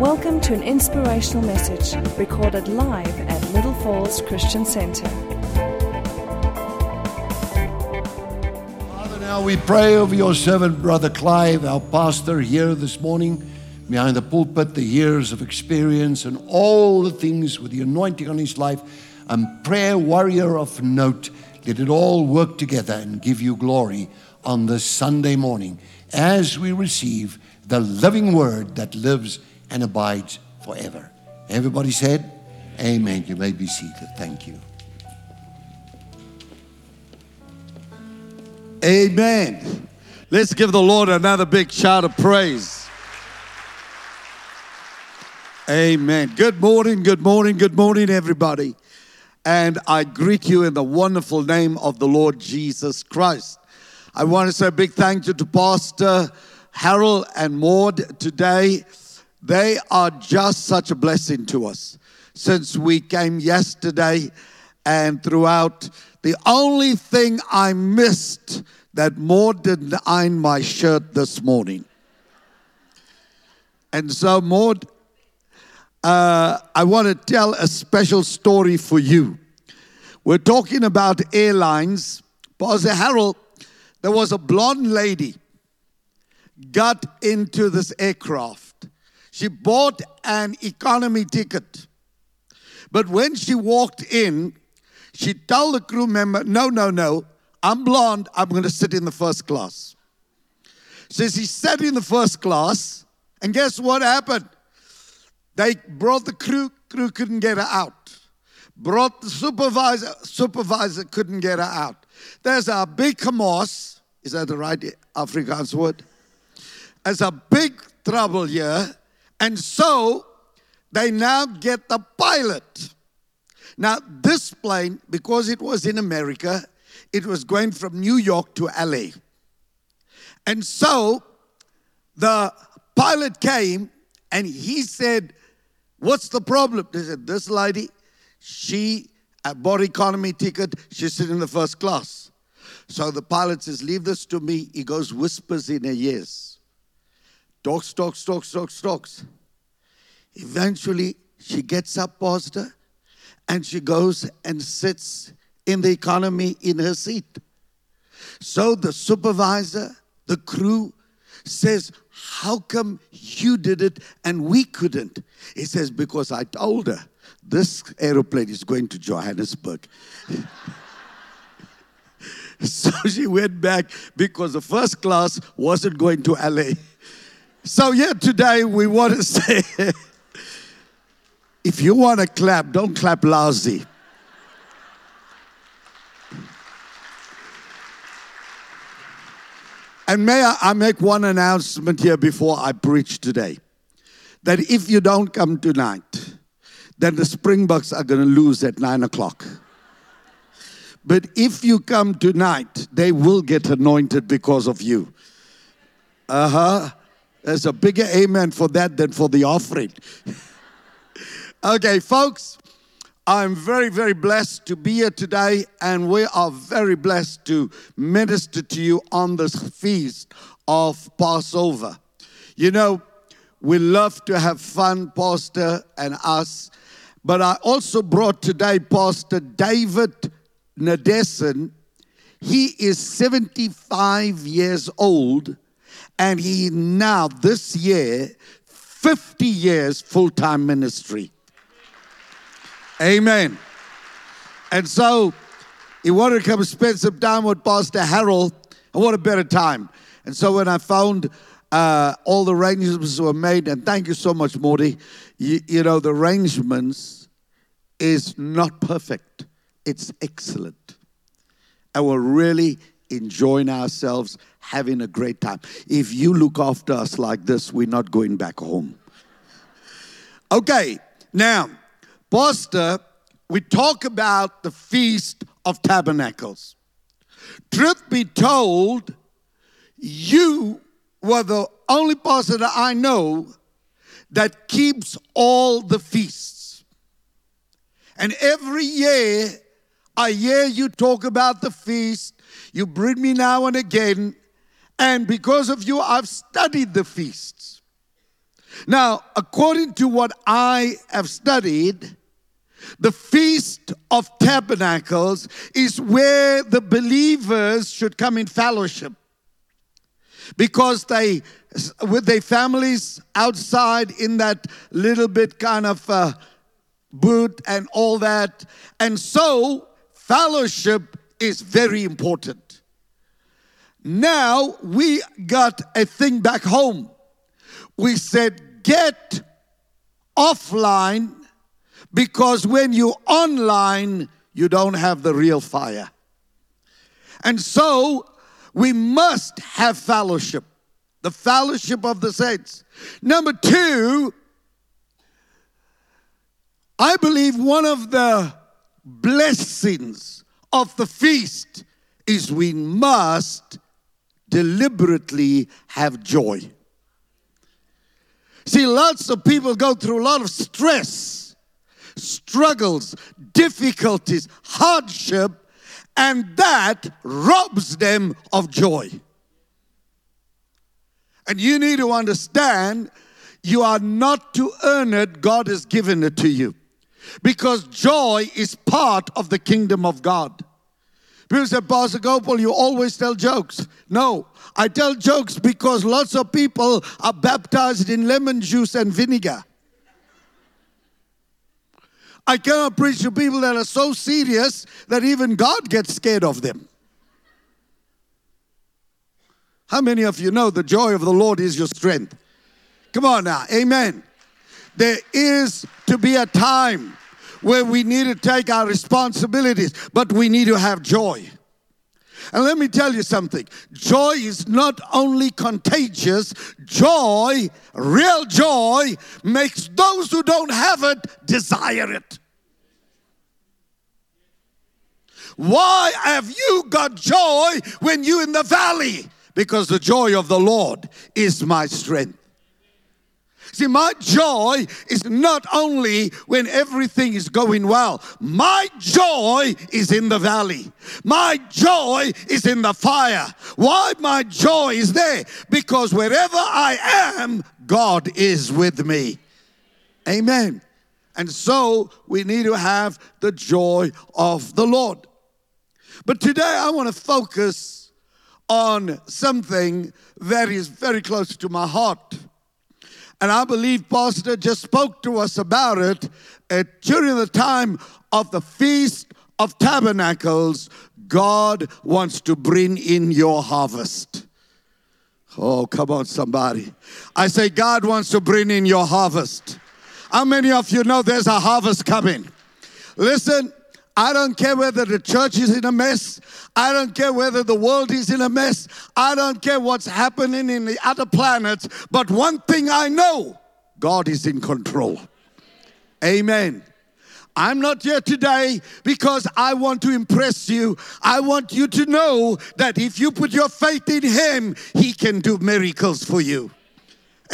Welcome to an inspirational message recorded live at Little Falls Christian Center. Father, now we pray over your servant, Brother Clive, our pastor here this morning, behind the pulpit, the years of experience and all the things with the anointing on his life, and prayer warrior of note. Let it all work together and give you glory on this Sunday morning as we receive the living word that lives and abides forever. Everybody said, Amen. You may be seated. Thank you. Amen. Let's give the Lord another big shout of praise. Amen. Good morning, good morning, good morning, everybody. And I greet you in the wonderful name of the Lord Jesus Christ. I want to say a big thank you to Pastor Harold and Maud today. They are just such a blessing to us since we came yesterday and throughout. The only thing I missed that Maud didn't iron my shirt this morning. And so, Maud, uh, I want to tell a special story for you. We're talking about airlines. Pastor Harold, there was a blonde lady got into this aircraft. She bought an economy ticket. But when she walked in, she told the crew member, No, no, no, I'm blonde, I'm going to sit in the first class. So she sat in the first class, and guess what happened? They brought the crew, crew couldn't get her out. Brought the supervisor, supervisor couldn't get her out. There's a big chaos, is that the right Afrikaans word? There's a big trouble here, and so they now get the pilot. Now, this plane, because it was in America, it was going from New York to LA. And so the pilot came and he said, What's the problem? They said, This lady, she bought economy ticket, she's sitting in the first class. So the pilot says, Leave this to me. He goes, whispers in her ears. Talks, talks, talks, talks, talks. Eventually, she gets up, Pastor, and she goes and sits in the economy in her seat. So the supervisor, the crew says, How come you did it and we couldn't? He says, Because I told her this aeroplane is going to Johannesburg. so she went back because the first class wasn't going to LA. So, yeah, today we want to say if you want to clap, don't clap lousy. And may I, I, make one announcement here before I preach today that if you don't come tonight, then the Springboks are going to lose at nine o'clock. But if you come tonight, they will get anointed because of you. Uh huh. There's a bigger amen for that than for the offering. okay, folks, I'm very, very blessed to be here today, and we are very blessed to minister to you on this feast of Passover. You know, we love to have fun, Pastor and us, but I also brought today Pastor David Nadesan. He is 75 years old and he now, this year, 50 years full time ministry. Amen. And so he wanted to come spend some time with Pastor Harold. And what a better time. And so when I found uh, all the arrangements were made, and thank you so much, Morty. You, you know, the arrangements is not perfect, it's excellent. And we're really enjoying ourselves, having a great time. If you look after us like this, we're not going back home. Okay, now, Pastor, we talk about the Feast of Tabernacles. Truth be told, you were the only pastor that I know that keeps all the feasts. And every year, I hear you talk about the feast you bring me now and again, and because of you, I've studied the feasts. Now, according to what I have studied, the Feast of Tabernacles is where the believers should come in fellowship because they, with their families outside in that little bit kind of uh, boot and all that. And so, fellowship is very important. Now, we got a thing back home. We said, get offline because when you online, you don't have the real fire. And so we must have fellowship, the fellowship of the saints. Number two, I believe one of the blessings of the feast is we must deliberately have joy. See, lots of people go through a lot of stress, struggles, difficulties, hardship, and that robs them of joy. And you need to understand you are not to earn it, God has given it to you. Because joy is part of the kingdom of God. People say, Pastor Gopaul, you always tell jokes. No, I tell jokes because lots of people are baptized in lemon juice and vinegar. I cannot preach to people that are so serious that even God gets scared of them. How many of you know the joy of the Lord is your strength? Come on now, amen. There is to be a time where we need to take our responsibilities, but we need to have joy. And let me tell you something joy is not only contagious, joy, real joy, makes those who don't have it desire it. Why have you got joy when you're in the valley? Because the joy of the Lord is my strength. See, my joy is not only when everything is going well, my joy is in the valley. My joy is in the fire. Why my joy is there? Because wherever I am, God is with me. Amen. And so we need to have the joy of the Lord. But today I want to focus on something that is very close to my heart. And I believe Pastor just spoke to us about it uh, during the time of the Feast of Tabernacles. God wants to bring in your harvest. Oh, come on, somebody. I say, God wants to bring in your harvest. How many of you know there's a harvest coming? Listen, I don't care whether the church is in a mess. I don't care whether the world is in a mess. I don't care what's happening in the other planets. But one thing I know God is in control. Amen. I'm not here today because I want to impress you. I want you to know that if you put your faith in Him, He can do miracles for you.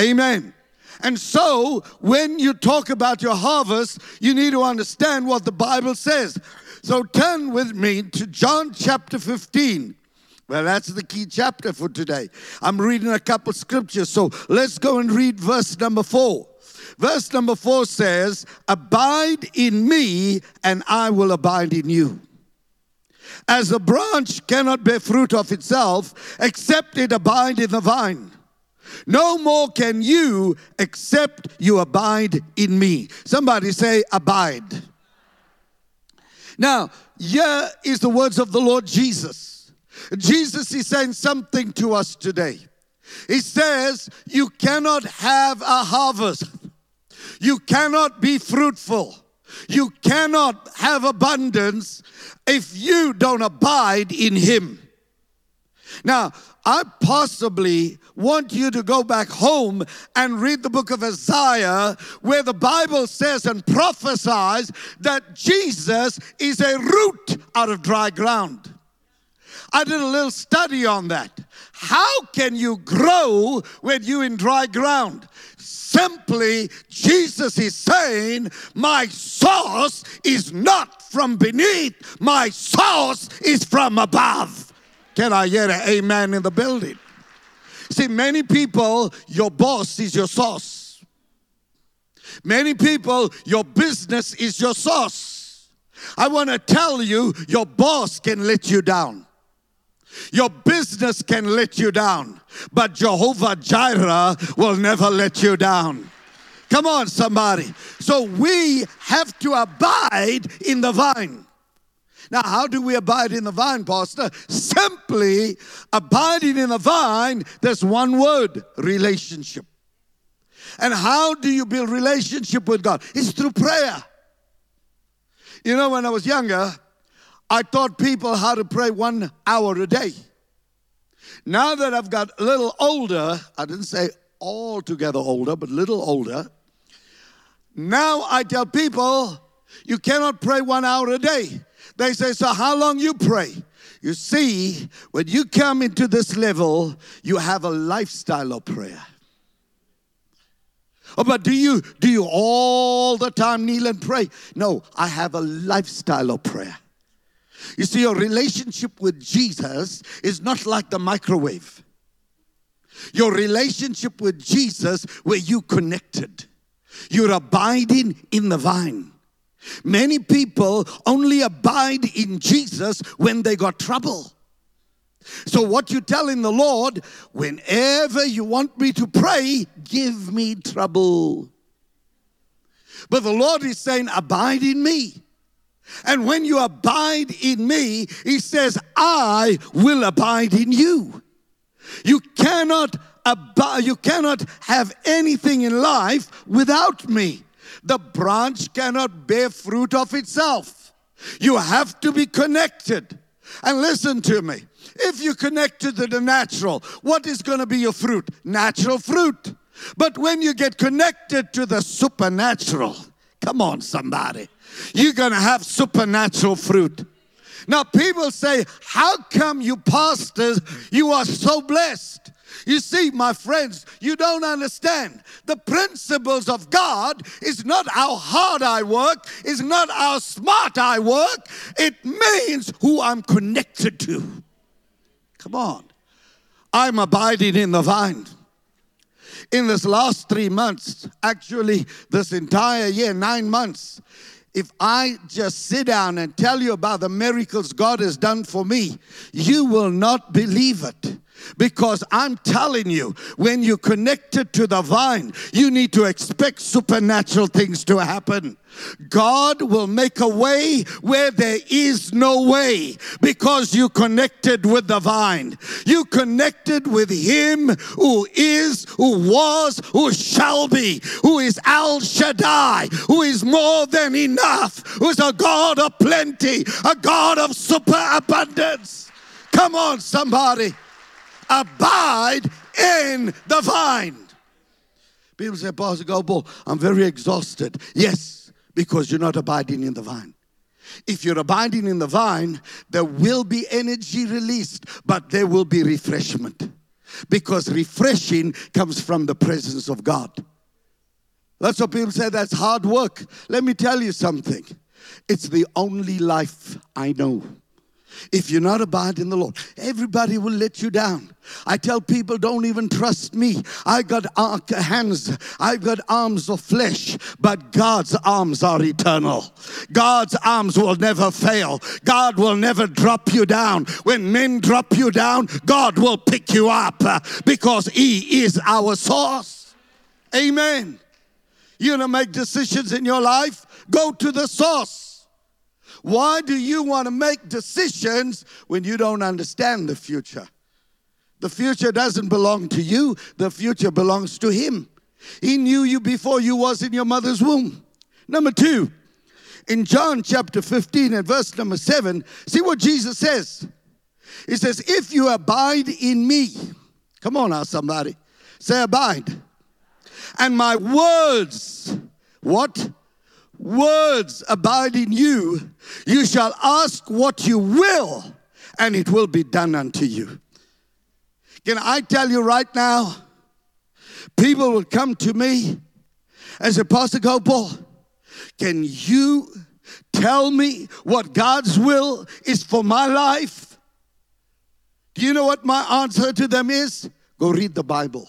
Amen. And so, when you talk about your harvest, you need to understand what the Bible says. So, turn with me to John chapter 15. Well, that's the key chapter for today. I'm reading a couple scriptures. So, let's go and read verse number four. Verse number four says, Abide in me, and I will abide in you. As a branch cannot bear fruit of itself except it abide in the vine. No more can you except you abide in me. Somebody say, abide. Now, here is the words of the Lord Jesus. Jesus is saying something to us today. He says, You cannot have a harvest, you cannot be fruitful, you cannot have abundance if you don't abide in Him. Now, I possibly want you to go back home and read the book of Isaiah, where the Bible says and prophesies that Jesus is a root out of dry ground. I did a little study on that. How can you grow when you're in dry ground? Simply, Jesus is saying, My source is not from beneath, my source is from above. Can I get an amen in the building? See, many people, your boss is your source. Many people, your business is your source. I want to tell you, your boss can let you down. Your business can let you down, but Jehovah Jireh will never let you down. Come on, somebody. So we have to abide in the vine. Now, how do we abide in the vine, Pastor? Simply abiding in the vine, there's one word relationship. And how do you build relationship with God? It's through prayer. You know, when I was younger, I taught people how to pray one hour a day. Now that I've got a little older, I didn't say altogether older, but a little older. Now I tell people you cannot pray one hour a day. They say, So how long you pray? You see, when you come into this level, you have a lifestyle of prayer. Oh, but do you do you all the time kneel and pray? No, I have a lifestyle of prayer. You see, your relationship with Jesus is not like the microwave. Your relationship with Jesus, where you connected, you're abiding in the vine. Many people only abide in Jesus when they got trouble. So, what you telling the Lord, whenever you want me to pray, give me trouble. But the Lord is saying, Abide in me. And when you abide in me, He says, I will abide in you. You cannot abide, you cannot have anything in life without me. The branch cannot bear fruit of itself. You have to be connected. And listen to me. If you connect to the natural, what is going to be your fruit? Natural fruit. But when you get connected to the supernatural, come on, somebody, you're going to have supernatural fruit. Now, people say, How come you pastors, you are so blessed? You see, my friends, you don't understand. The principles of God is not how hard I work, is not how smart I work. It means who I'm connected to. Come on. I'm abiding in the vine. In this last three months, actually, this entire year, nine months, if I just sit down and tell you about the miracles God has done for me, you will not believe it. Because I'm telling you, when you're connected to the vine, you need to expect supernatural things to happen. God will make a way where there is no way because you connected with the vine. You connected with Him who is, who was, who shall be, who is Al Shaddai, who is more than enough, who is a God of plenty, a God of superabundance. Come on, somebody abide in the vine. People say, Pastor Gopaul, I'm very exhausted. Yes, because you're not abiding in the vine. If you're abiding in the vine, there will be energy released, but there will be refreshment. Because refreshing comes from the presence of God. That's what people say that's hard work. Let me tell you something. It's the only life I know. If you're not abiding in the Lord, everybody will let you down. I tell people, don't even trust me. I got hands, I've got arms of flesh, but God's arms are eternal. God's arms will never fail. God will never drop you down. When men drop you down, God will pick you up uh, because He is our source. Amen. You're gonna make decisions in your life, go to the source. Why do you want to make decisions when you don't understand the future? The future doesn't belong to you, the future belongs to Him. He knew you before you was in your mother's womb. Number two, in John chapter 15 and verse number 7, see what Jesus says. He says, If you abide in me, come on now, somebody, say abide. And my words, what? Words abide in you, you shall ask what you will, and it will be done unto you. Can I tell you right now? People will come to me and say, Pastor Gopaul, can you tell me what God's will is for my life? Do you know what my answer to them is? Go read the Bible.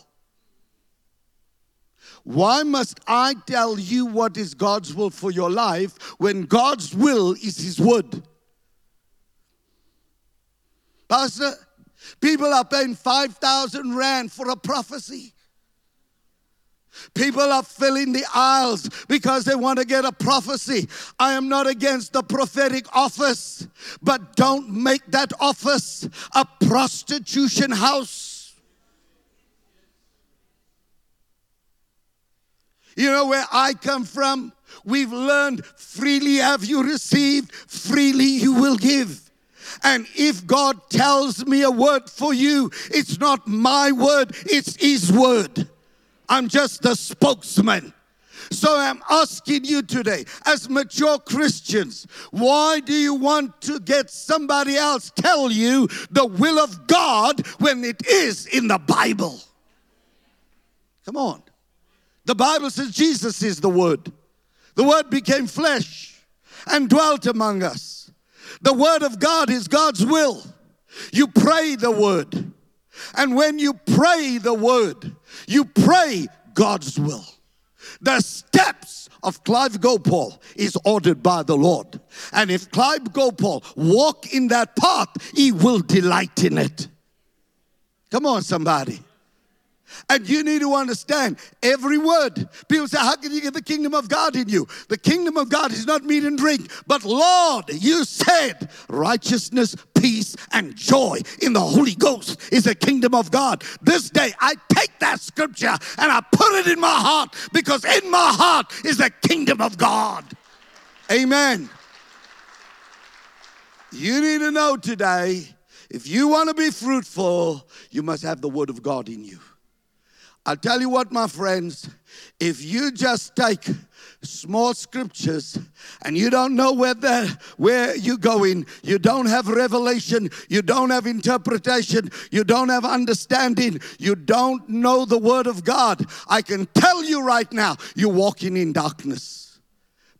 Why must I tell you what is God's will for your life when God's will is His word? Pastor, people are paying 5,000 Rand for a prophecy. People are filling the aisles because they want to get a prophecy. I am not against the prophetic office, but don't make that office a prostitution house. You know where I come from? We've learned freely have you received, freely you will give. And if God tells me a word for you, it's not my word, it's His word. I'm just the spokesman. So I'm asking you today, as mature Christians, why do you want to get somebody else tell you the will of God when it is in the Bible? Come on. The Bible says Jesus is the Word. The Word became flesh and dwelt among us. The Word of God is God's will. You pray the Word. And when you pray the Word, you pray God's will. The steps of Clive Gopaul is ordered by the Lord. And if Clive Gopaul walk in that path, he will delight in it. Come on, somebody. And you need to understand every word. People say, How can you get the kingdom of God in you? The kingdom of God is not meat and drink, but Lord, you said righteousness, peace, and joy in the Holy Ghost is the kingdom of God. This day, I take that scripture and I put it in my heart because in my heart is the kingdom of God. Amen. You need to know today if you want to be fruitful, you must have the word of God in you. I'll tell you what, my friends, if you just take small scriptures and you don't know where where you're going you don't have revelation you don't have interpretation you don't have understanding you don't know the word of god i can tell you right now you're walking in darkness.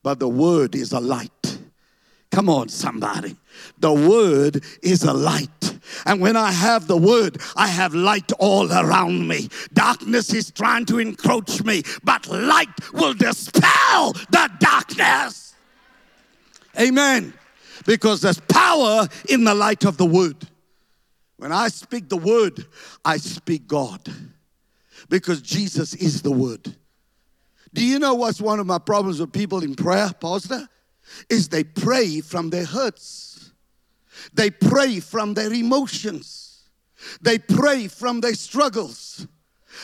But the word is a light. Come on somebody. The word is a light and when I have the word, I have light all around me. Darkness is trying to encroach me, but light will dispel the darkness. Amen. Because there's power in the light of the word. When I speak the word, I speak God. Because Jesus is the word. Do you know what's one of my problems with people in prayer, Pastor? Is they pray from their hurts. They pray from their emotions. They pray from their struggles.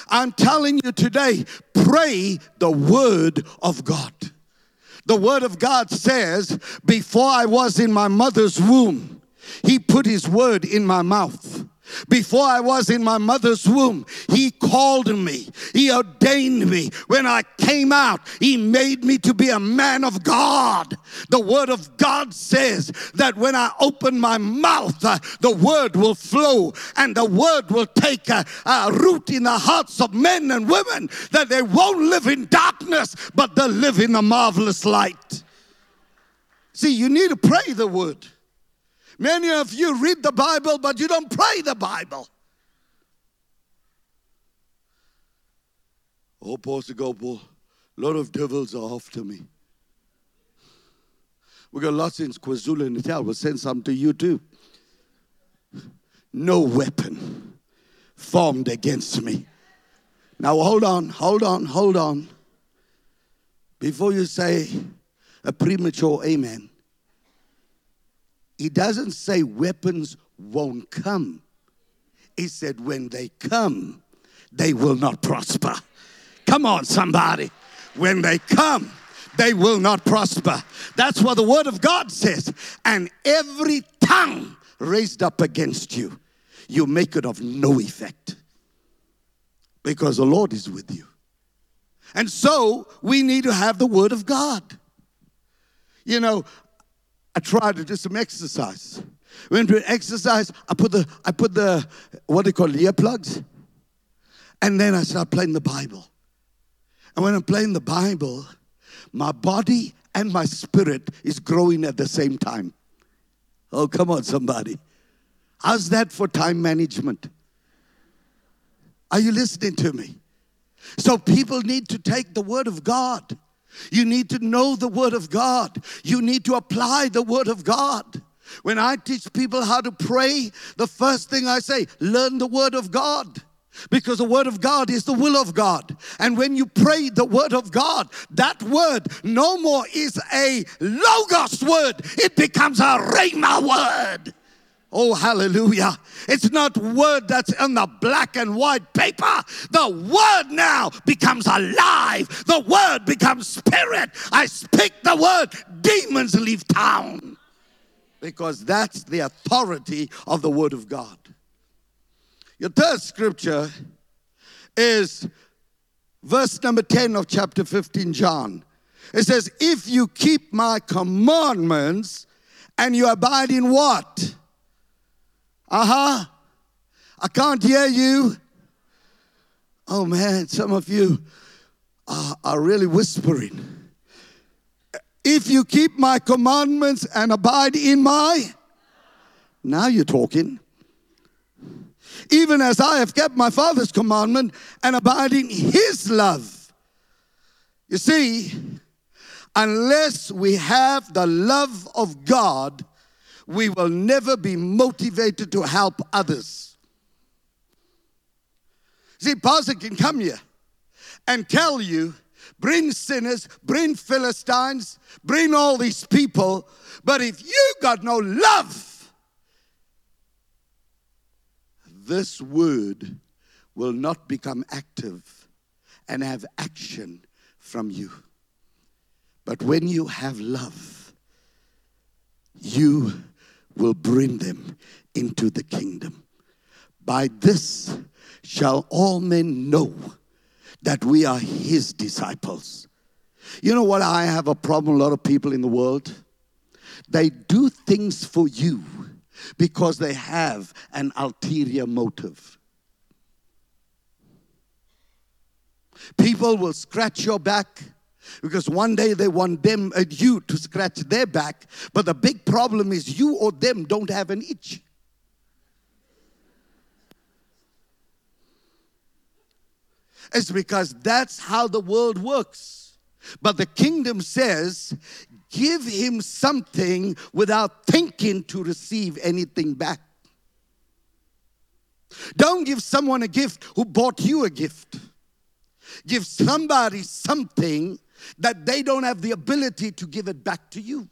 I'm telling you today, pray the word of God. The word of God says, Before I was in my mother's womb, he put his word in my mouth. Before I was in my mother's womb, He called me. He ordained me. When I came out, He made me to be a man of God. The Word of God says that when I open my mouth, uh, the Word will flow and the Word will take a, a root in the hearts of men and women that they won't live in darkness, but they'll live in the marvelous light. See, you need to pray the Word. Many of you read the Bible, but you don't pray the Bible. Oh, Pastor Gopaul, a lot of devils are after me. We got lots in KwaZulu Natal. We'll send some to you too. No weapon formed against me. Now hold on, hold on, hold on. Before you say a premature amen, he doesn't say weapons won't come. He said, when they come, they will not prosper. Come on, somebody. When they come, they will not prosper. That's what the word of God says. And every tongue raised up against you, you make it of no effect because the Lord is with you. And so we need to have the word of God. You know, I tried to do some exercise. When to an exercise, I put the I put the what do you call earplugs, and then I start playing the Bible. And when I'm playing the Bible, my body and my spirit is growing at the same time. Oh, come on, somebody. How's that for time management? Are you listening to me? So people need to take the Word of God. You need to know the Word of God. You need to apply the Word of God. When I teach people how to pray, the first thing I say, learn the Word of God. Because the Word of God is the will of God. And when you pray the Word of God, that word no more is a Logos word, it becomes a Rhema word. Oh, hallelujah. It's not word that's in the black and white paper. The word now becomes alive. The word becomes spirit. I speak the word, demons leave town. Because that's the authority of the word of God. Your third scripture is verse number 10 of chapter 15, John. It says, If you keep my commandments and you abide in what? Uh huh. I can't hear you. Oh man, some of you are, are really whispering. If you keep my commandments and abide in my, now you're talking. Even as I have kept my Father's commandment and abide in his love. You see, unless we have the love of God, we will never be motivated to help others. See, Pastor can come here and tell you, bring sinners, bring Philistines, bring all these people, but if you got no love, this word will not become active and have action from you. But when you have love, you will bring them into the kingdom. By this shall all men know that we are his disciples. You know what? I have a problem, a lot of people in the world. They do things for you because they have an ulterior motive. People will scratch your back because one day they want them uh, you to scratch their back. But the big problem is you or them don't have an itch. It's because that's how the world works. But the kingdom says give him something without thinking to receive anything back. Don't give someone a gift who bought you a gift. Give somebody something that they don't have the ability to give it back to you.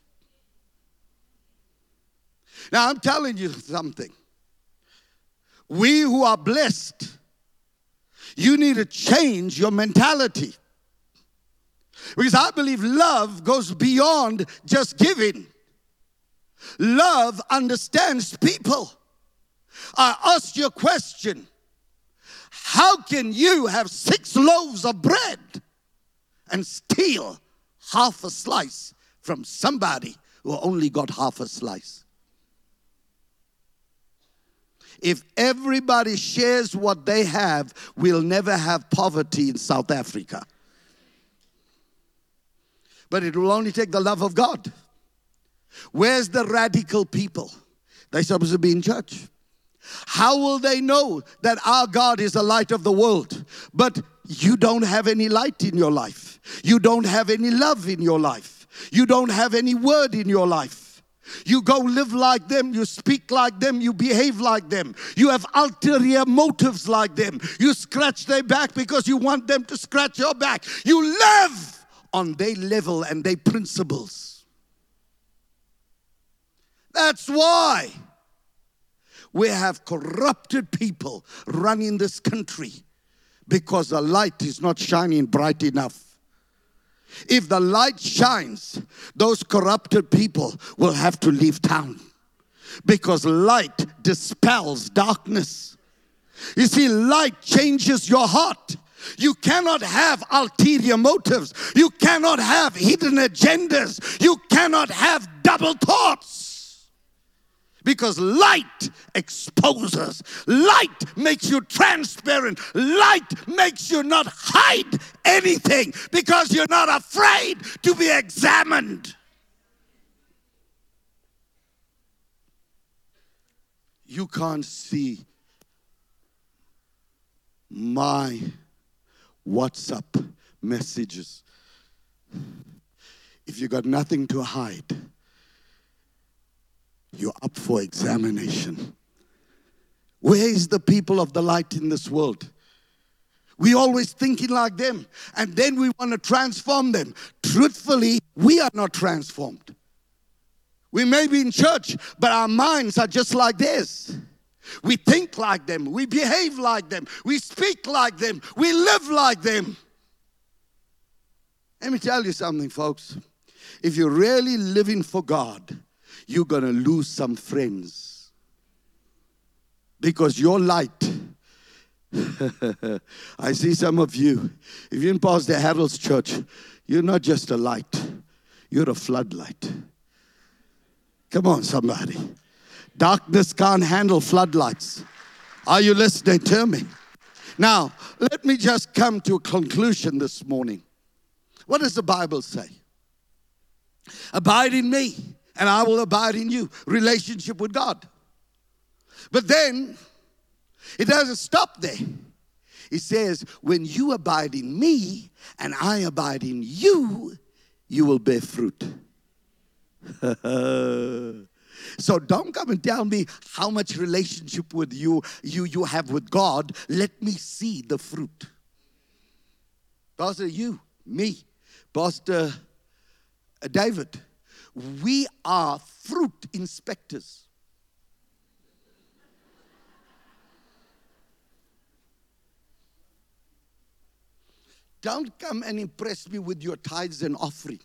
Now, I'm telling you something. We who are blessed, you need to change your mentality. Because I believe love goes beyond just giving. Love understands people. I ask you a question How can you have six loaves of bread and steal half a slice from somebody who only got half a slice. If everybody shares what they have, we'll never have poverty in South Africa. But it will only take the love of God. Where's the radical people? They're supposed to be in church. How will they know that our God is the light of the world? But you don't have any light in your life. You don't have any love in your life. You don't have any word in your life. You go live like them, you speak like them, you behave like them. You have ulterior motives like them. You scratch their back because you want them to scratch your back. You live on their level and their principles. That's why we have corrupted people running this country because the light is not shining bright enough. If the light shines, those corrupted people will have to leave town because light dispels darkness. You see, light changes your heart. You cannot have ulterior motives. You cannot have hidden agendas. You cannot have double thoughts because light exposes. Light makes you transparent. Light makes you not hide anything because you're not afraid to be examined. You can't see my WhatsApp messages. If you got nothing to hide, you're up for examination. Where is the people of the light in this world? We always thinking like them, and then we want to transform them. Truthfully, we are not transformed. We may be in church, but our minds are just like this. We think like them, we behave like them, we speak like them, we live like them. Let me tell you something, folks. If you're really living for God, you're going to lose some friends because your light I see some of you. If you're in Pastor Harold's church, you're not just a light, you're a floodlight. Come on, somebody. Darkness can't handle floodlights. Are you listening to me? Now, let me just come to a conclusion this morning. What does the Bible say? Abide in me, and I will abide in you. Relationship with God. But then it doesn't stop there. It says, when you abide in me and I abide in you, you will bear fruit. so don't come and tell me how much relationship with you, you you have with God. Let me see the fruit. Pastor, you, me, Pastor uh, David, we are fruit inspectors. Don't come and impress me with your tithes and offering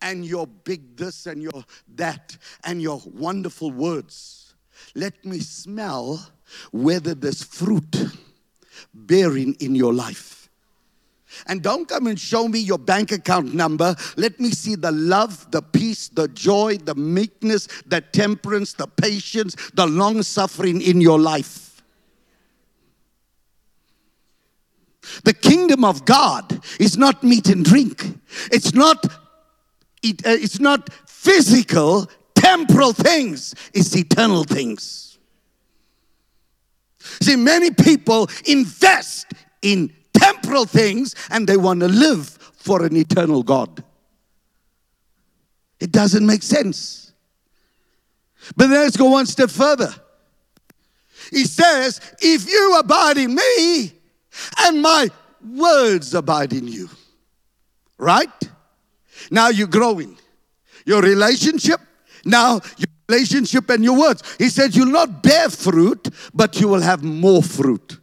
and your big this and your that and your wonderful words. Let me smell whether there's fruit bearing in your life. And don't come and show me your bank account number. Let me see the love, the peace, the joy, the meekness, the temperance, the patience, the long suffering in your life. The kingdom of God is not meat and drink. It's not it, uh, it's not physical, temporal things. It's eternal things. See, many people invest in temporal things and they want to live for an eternal God. It doesn't make sense. But let's go one step further. He says, If you abide in me, and my words abide in you. Right? Now you're growing. Your relationship, now your relationship and your words. He said, You'll not bear fruit, but you will have more fruit.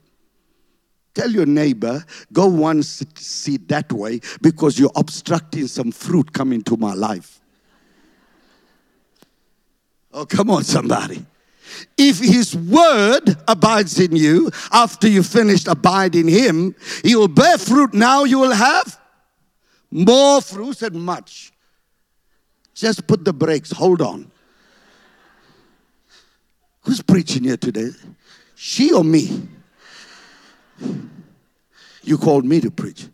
Tell your neighbor, go one seat that way because you're obstructing some fruit coming to my life. Oh, come on, somebody. If his word abides in you after you finished abiding him, he will bear fruit. Now you will have more fruit and much. Just put the brakes. Hold on. Who's preaching here today? She or me? You called me to preach.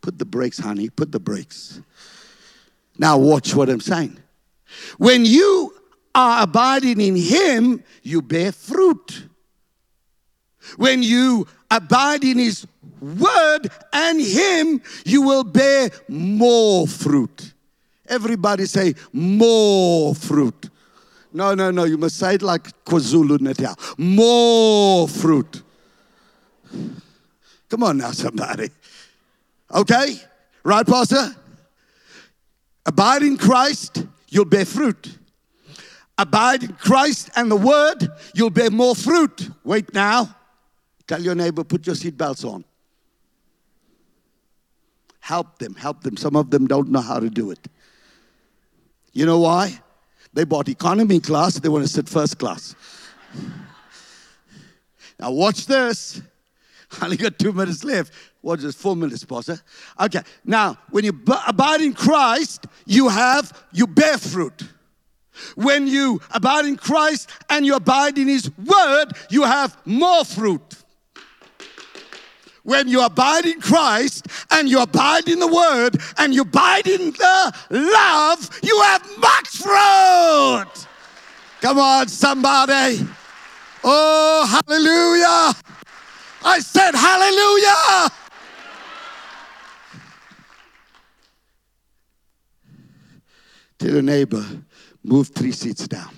Put the brakes, honey. Put the brakes. Now, watch what I'm saying. When you are abiding in Him, you bear fruit. When you abide in His word and Him, you will bear more fruit. Everybody say, more fruit. No, no, no, you must say it like KwaZulu Natal. More fruit. Come on now, somebody. Okay? Right, Pastor? Abide in Christ, you'll bear fruit. Abide in Christ and the Word, you'll bear more fruit. Wait now. Tell your neighbor, put your seatbelts on. Help them, help them. Some of them don't know how to do it. You know why? They bought economy class, they want to sit first class. Now, watch this. I only got two minutes left. What is Four minutes, Pastor. Okay. Now, when you abide in Christ, you have, you bear fruit. When you abide in Christ and you abide in His Word, you have more fruit. When you abide in Christ and you abide in the Word and you abide in the love, you have much fruit. Come on, somebody. Oh, hallelujah. I said, Hallelujah. to the neighbor, move three seats down.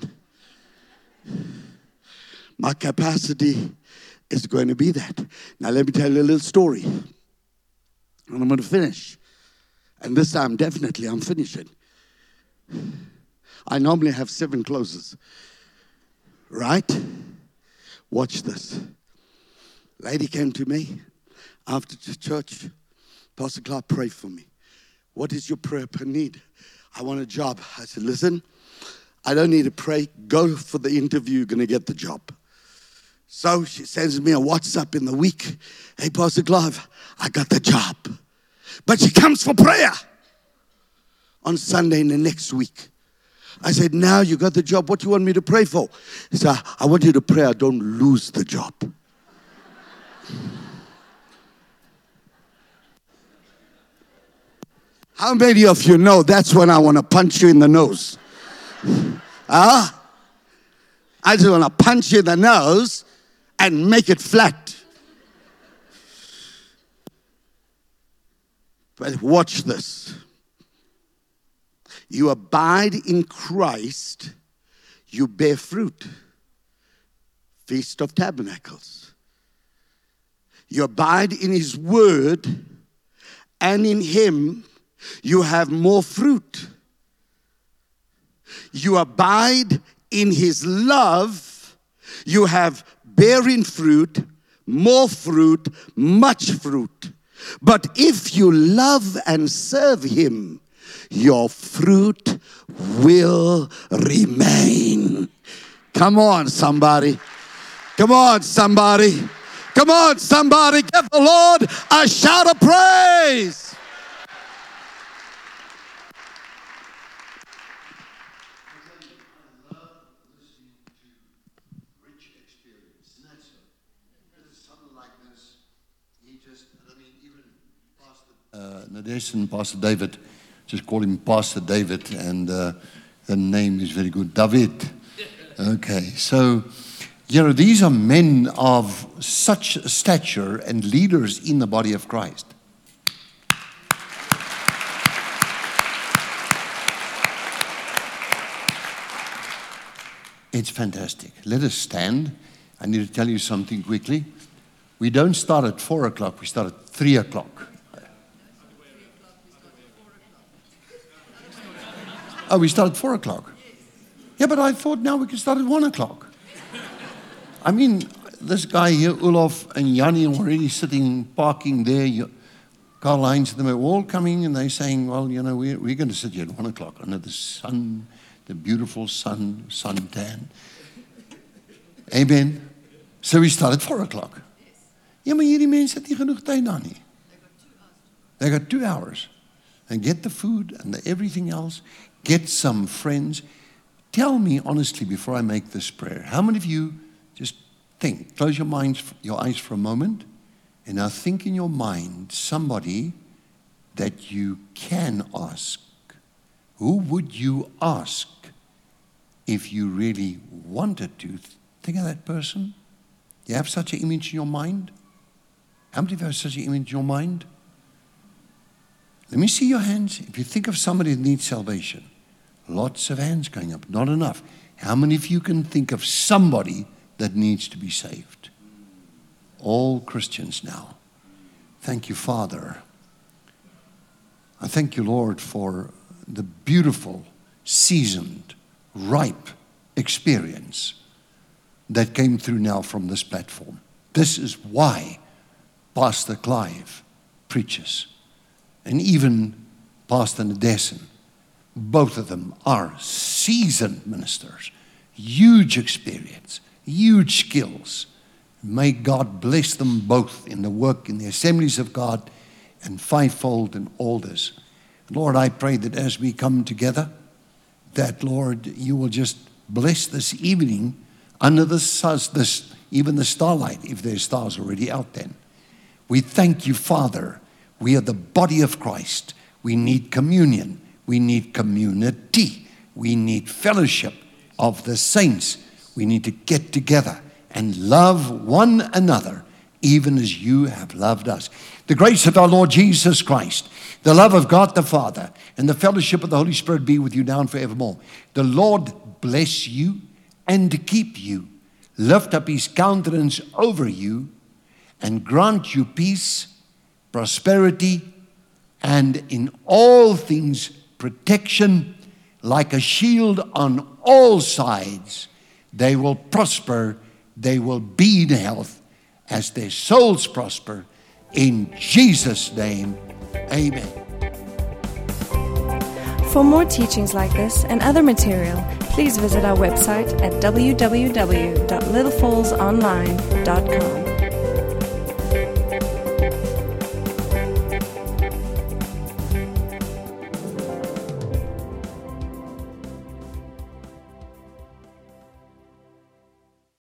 My capacity is going to be that. Now, let me tell you a little story. And I'm going to finish. And this time, definitely, I'm finishing. I normally have seven closes, right? Watch this. Lady came to me after church. Pastor Clark, pray for me. What is your prayer need? I want a job. I said, listen, I don't need to pray. Go for the interview. You're going to get the job. So she sends me a WhatsApp in the week. Hey, Pastor Clive, I got the job. But she comes for prayer on Sunday in the next week. I said, Now you got the job. What do you want me to pray for? He said, I want you to pray I don't lose the job. How many of you know that's when I want to punch you in the nose? Huh? I just want to punch you in the nose and make it flat. But watch this. You abide in Christ, you bear fruit. Feast of Tabernacles. You abide in His Word, and in Him you have more fruit. You abide in His love, you have bearing fruit, more fruit, much fruit. But if you love and serve Him, your fruit will remain. Come on, somebody. Come on, somebody. Come on, somebody. Give the Lord a shout of praise. uh, Nadesh and Pastor David. Just call him Pastor David, and uh, the name is very good, David. Okay, so you know these are men of such stature and leaders in the body of Christ. It's fantastic. Let us stand. I need to tell you something quickly. We don't start at four o'clock, we start at three o'clock. Oh, we start at four o'clock. Yeah, but I thought now we can start at one o'clock. I mean, this guy here, Olaf and Yanni, already sitting, parking there. Car lines, them are all coming and they're saying, well, you know, we're, we're going to sit here at one o'clock under the sun, the beautiful sun, suntan. Amen. So we start at four o'clock. Ja, maar hierdie mense het nie genoeg tyd dan nie. They got two hours. And get the food and the everything else get some friends. Tell me honestly before I make this prayer, how many of you just think, close your minds, your eyes for a moment, and now think in your mind somebody that you can ask. Who would you ask if you really wanted to? Think of that person. You have such an image in your mind? How many of you have such an image in your mind? Let me see your hands. If you think of somebody that needs salvation, lots of hands going up, not enough. How many of you can think of somebody that needs to be saved? All Christians now. Thank you, Father. I thank you, Lord, for the beautiful, seasoned, ripe experience that came through now from this platform. This is why Pastor Clive preaches and even Pastor Nadesan. Both of them are seasoned ministers, huge experience, huge skills. May God bless them both in the work in the assemblies of God and fivefold in all this. Lord, I pray that as we come together, that Lord, you will just bless this evening under the stars, this, even the starlight, if there's stars already out then. We thank you, Father we are the body of Christ. We need communion. We need community. We need fellowship of the saints. We need to get together and love one another even as you have loved us. The grace of our Lord Jesus Christ, the love of God the Father, and the fellowship of the Holy Spirit be with you now and forevermore. The Lord bless you and keep you, lift up his countenance over you, and grant you peace, prosperity, and in all things protection like a shield on all sides. They will prosper, they will be in health as their souls prosper. In Jesus' name, amen. For more teachings like this and other material, please visit our website at www.littlefallsonline.com.